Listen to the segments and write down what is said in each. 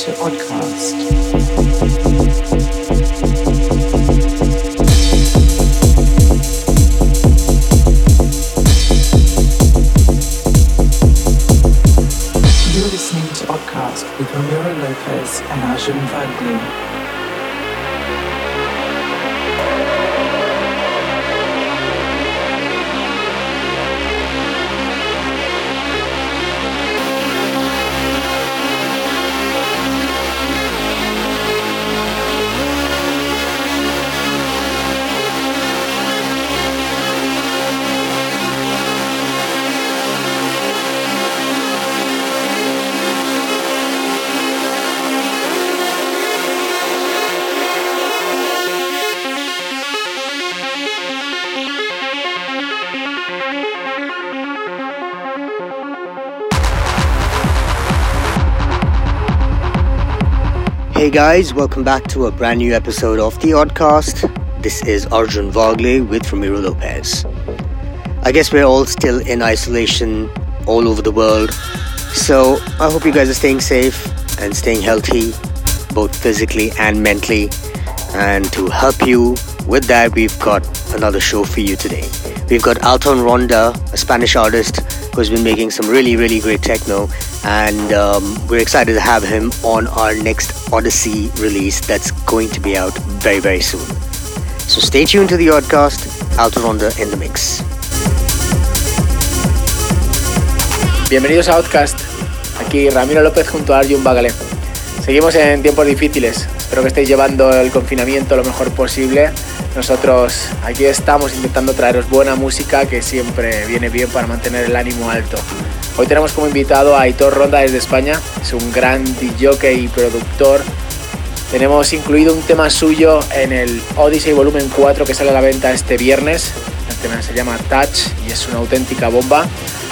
to Oddcast. Guys, welcome back to a brand new episode of The Oddcast. This is Arjun Vagle with Ramiro Lopez. I guess we're all still in isolation all over the world, so I hope you guys are staying safe and staying healthy, both physically and mentally. And to help you with that, we've got another show for you today. We've got Alton Ronda, a Spanish artist who's been making some really, really great techno and um, we're excited to have him on our next Odyssey release that's going to be out very, very soon. So stay tuned to the Oddcast, in the mix. Bienvenidos a Outcast, aquí Ramiro López junto a Arjun Bagale. Seguimos en tiempos difíciles, espero que estéis llevando el confinamiento lo mejor posible. Nosotros aquí estamos intentando traeros buena música que siempre viene bien para mantener el ánimo alto. Hoy tenemos como invitado a Aitor Ronda desde España, es un gran DJ y productor. Tenemos incluido un tema suyo en el Odyssey Volumen 4 que sale a la venta este viernes. El tema se llama Touch y es una auténtica bomba.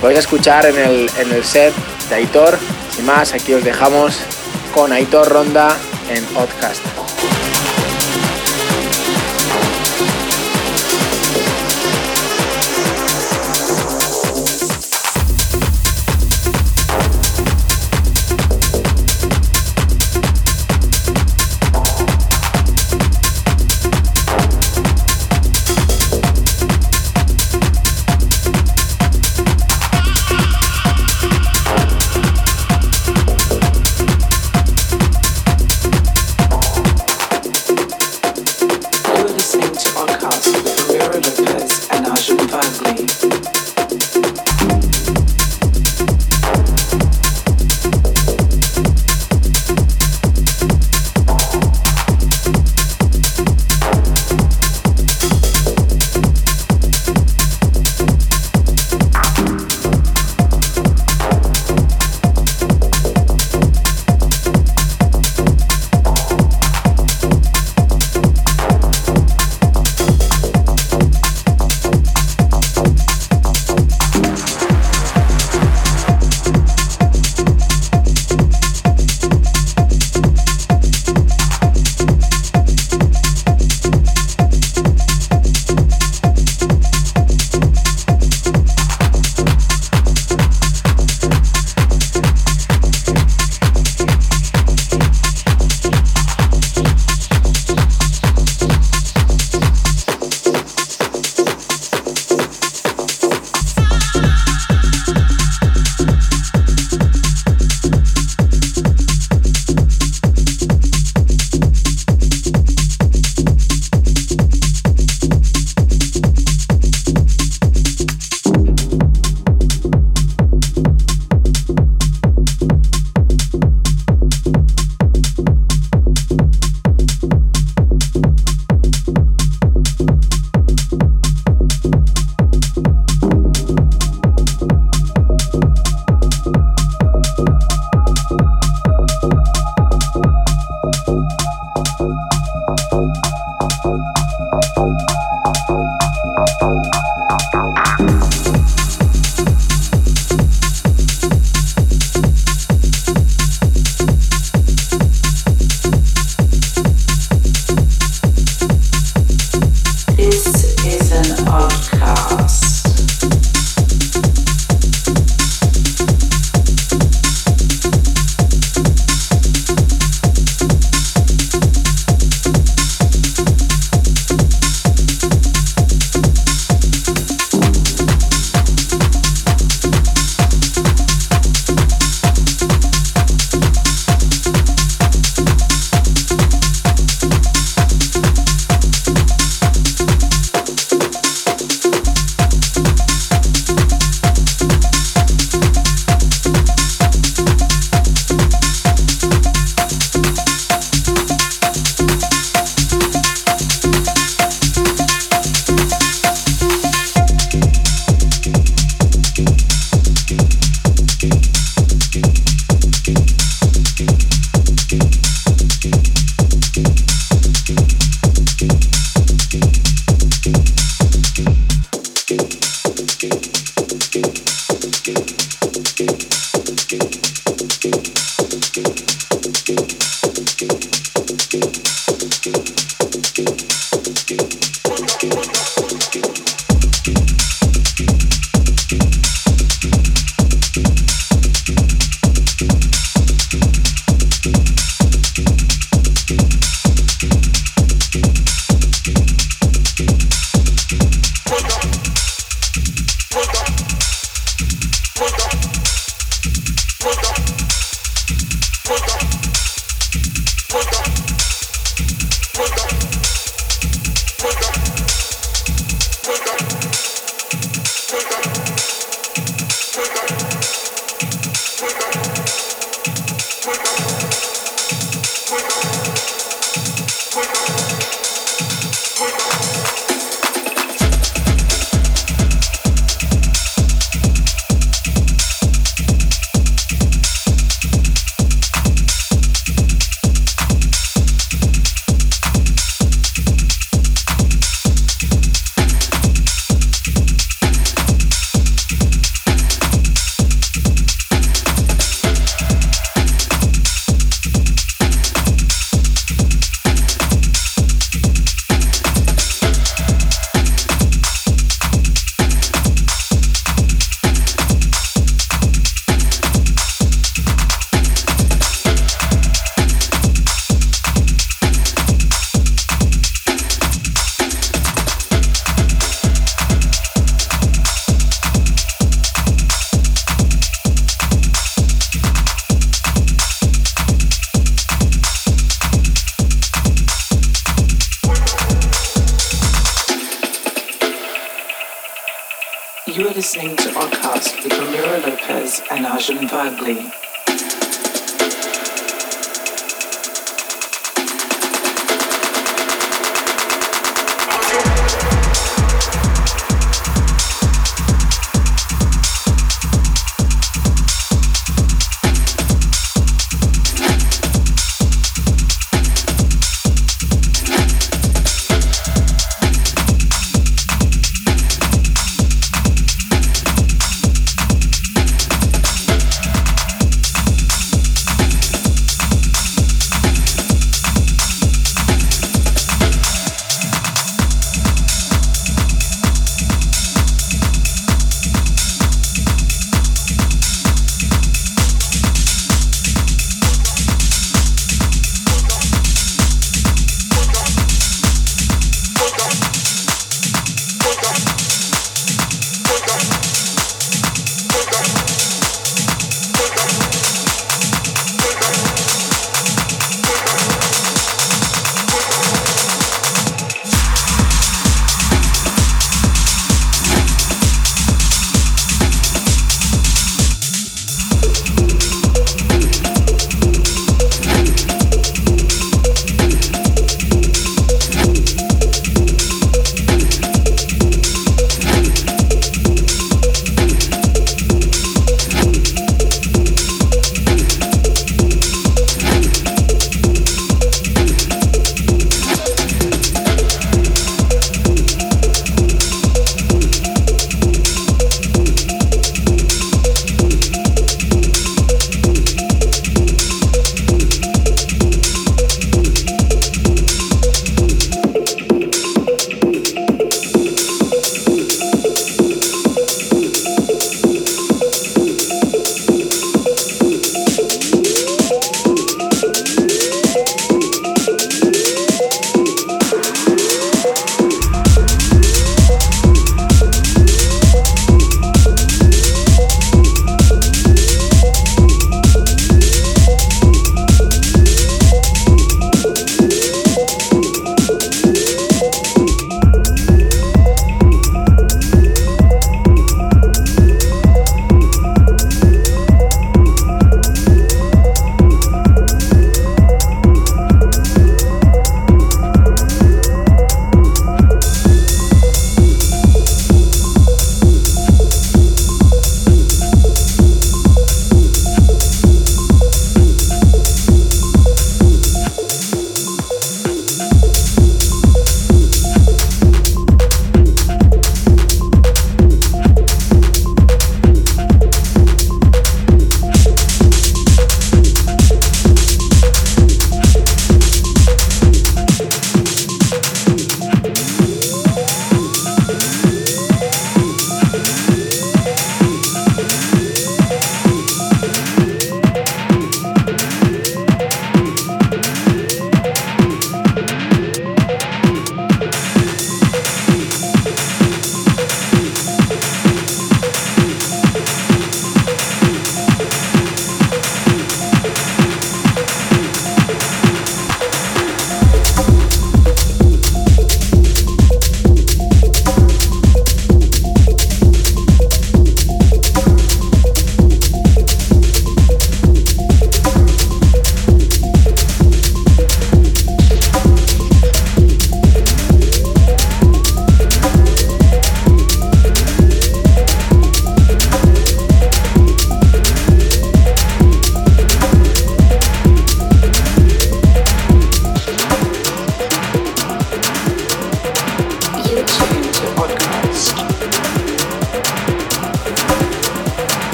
Podéis escuchar en el, en el set de Aitor. Sin más, aquí os dejamos con Aitor Ronda en Podcast.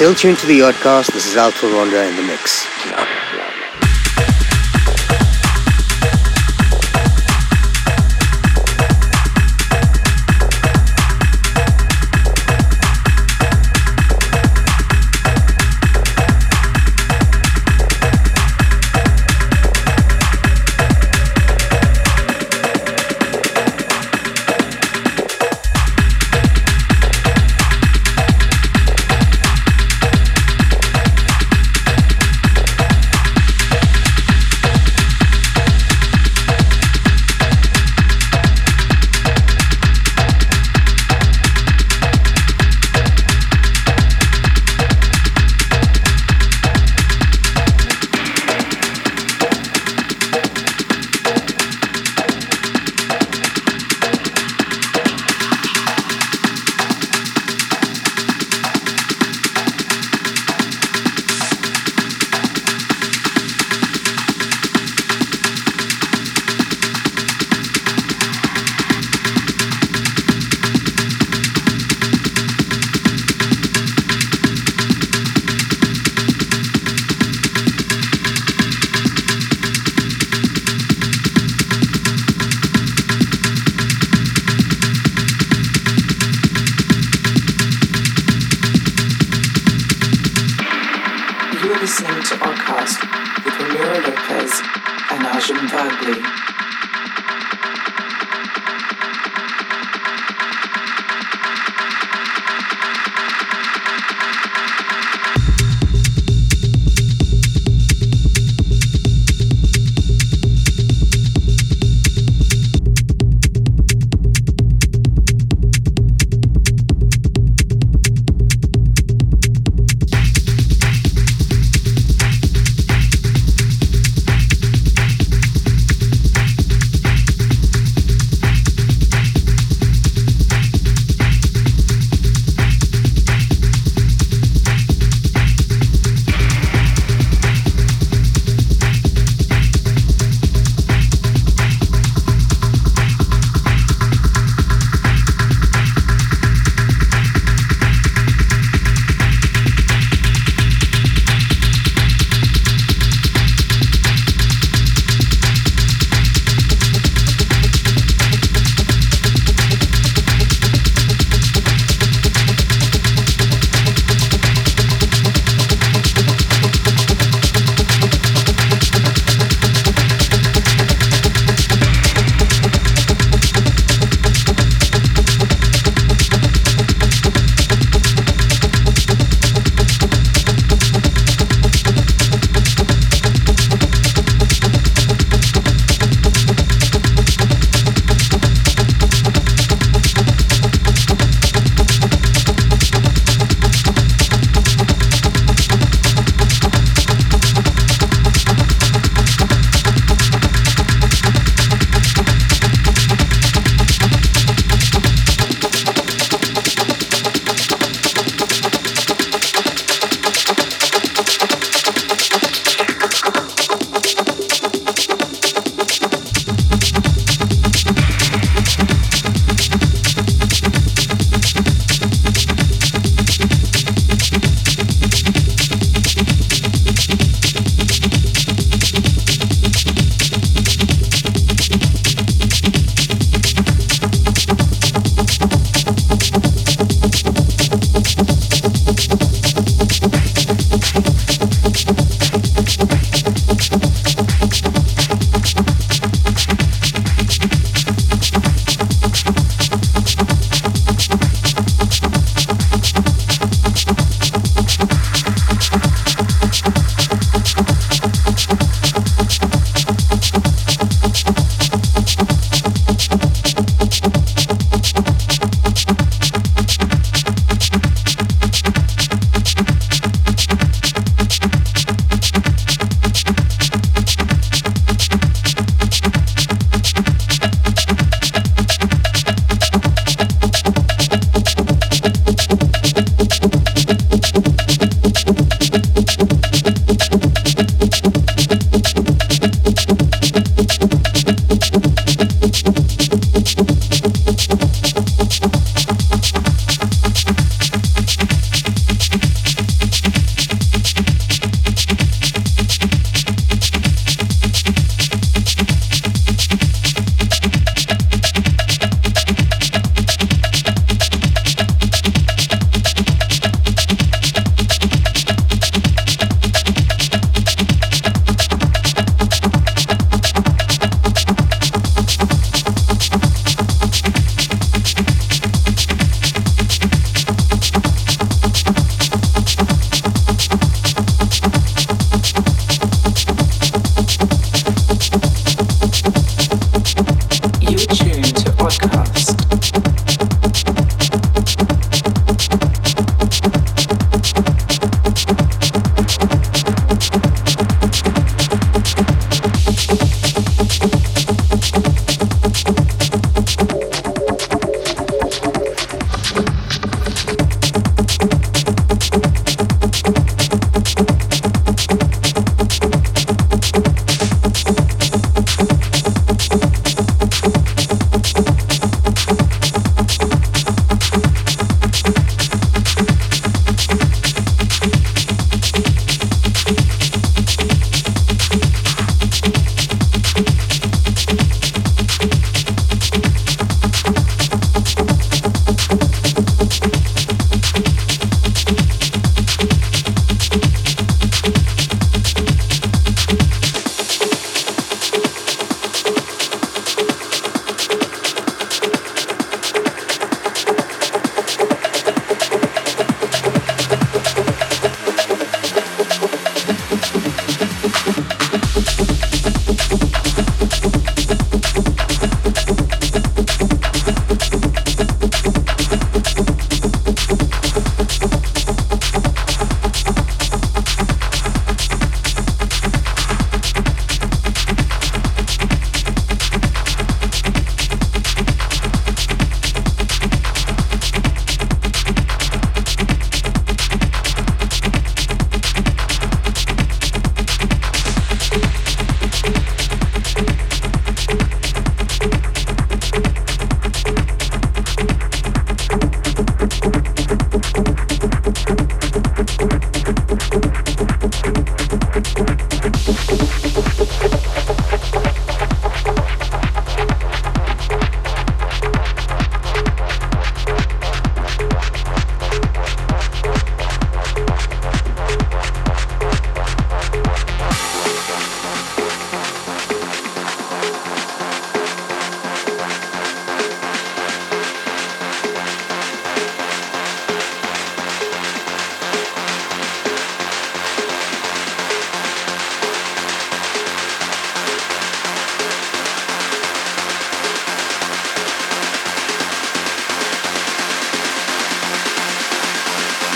Still tuned to the Oddcast. This is Alto Ronda in the mix.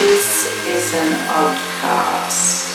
This is an outcast.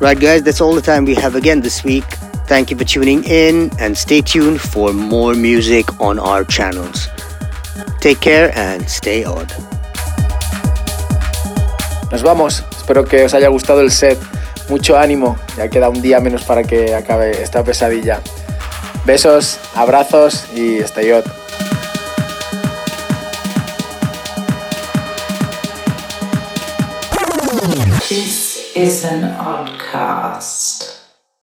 Right, guys, that's all the time we have again this week. Thank you for tuning in and stay tuned for more music on our channels. Take care and stay odd. Nos vamos. Espero que os haya gustado el set. Mucho ánimo. Ya queda un día menos para que acabe esta pesadilla. Besos, abrazos y stay odd.